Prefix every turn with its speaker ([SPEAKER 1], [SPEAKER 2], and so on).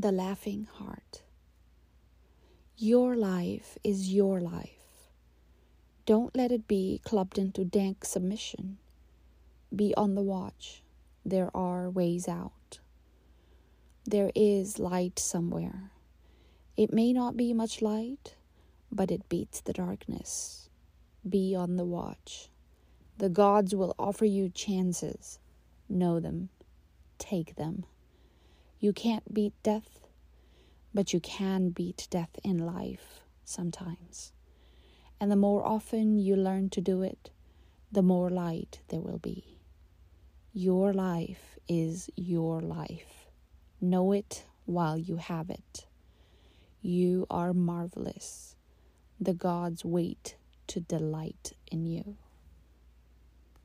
[SPEAKER 1] The Laughing Heart. Your life is your life. Don't let it be clubbed into dank submission. Be on the watch. There are ways out. There is light somewhere. It may not be much light, but it beats the darkness. Be on the watch. The gods will offer you chances. Know them. Take them. You can't beat death, but you can beat death in life sometimes. And the more often you learn to do it, the more light there will be. Your life is your life. Know it while you have it. You are marvelous. The gods wait to delight in you.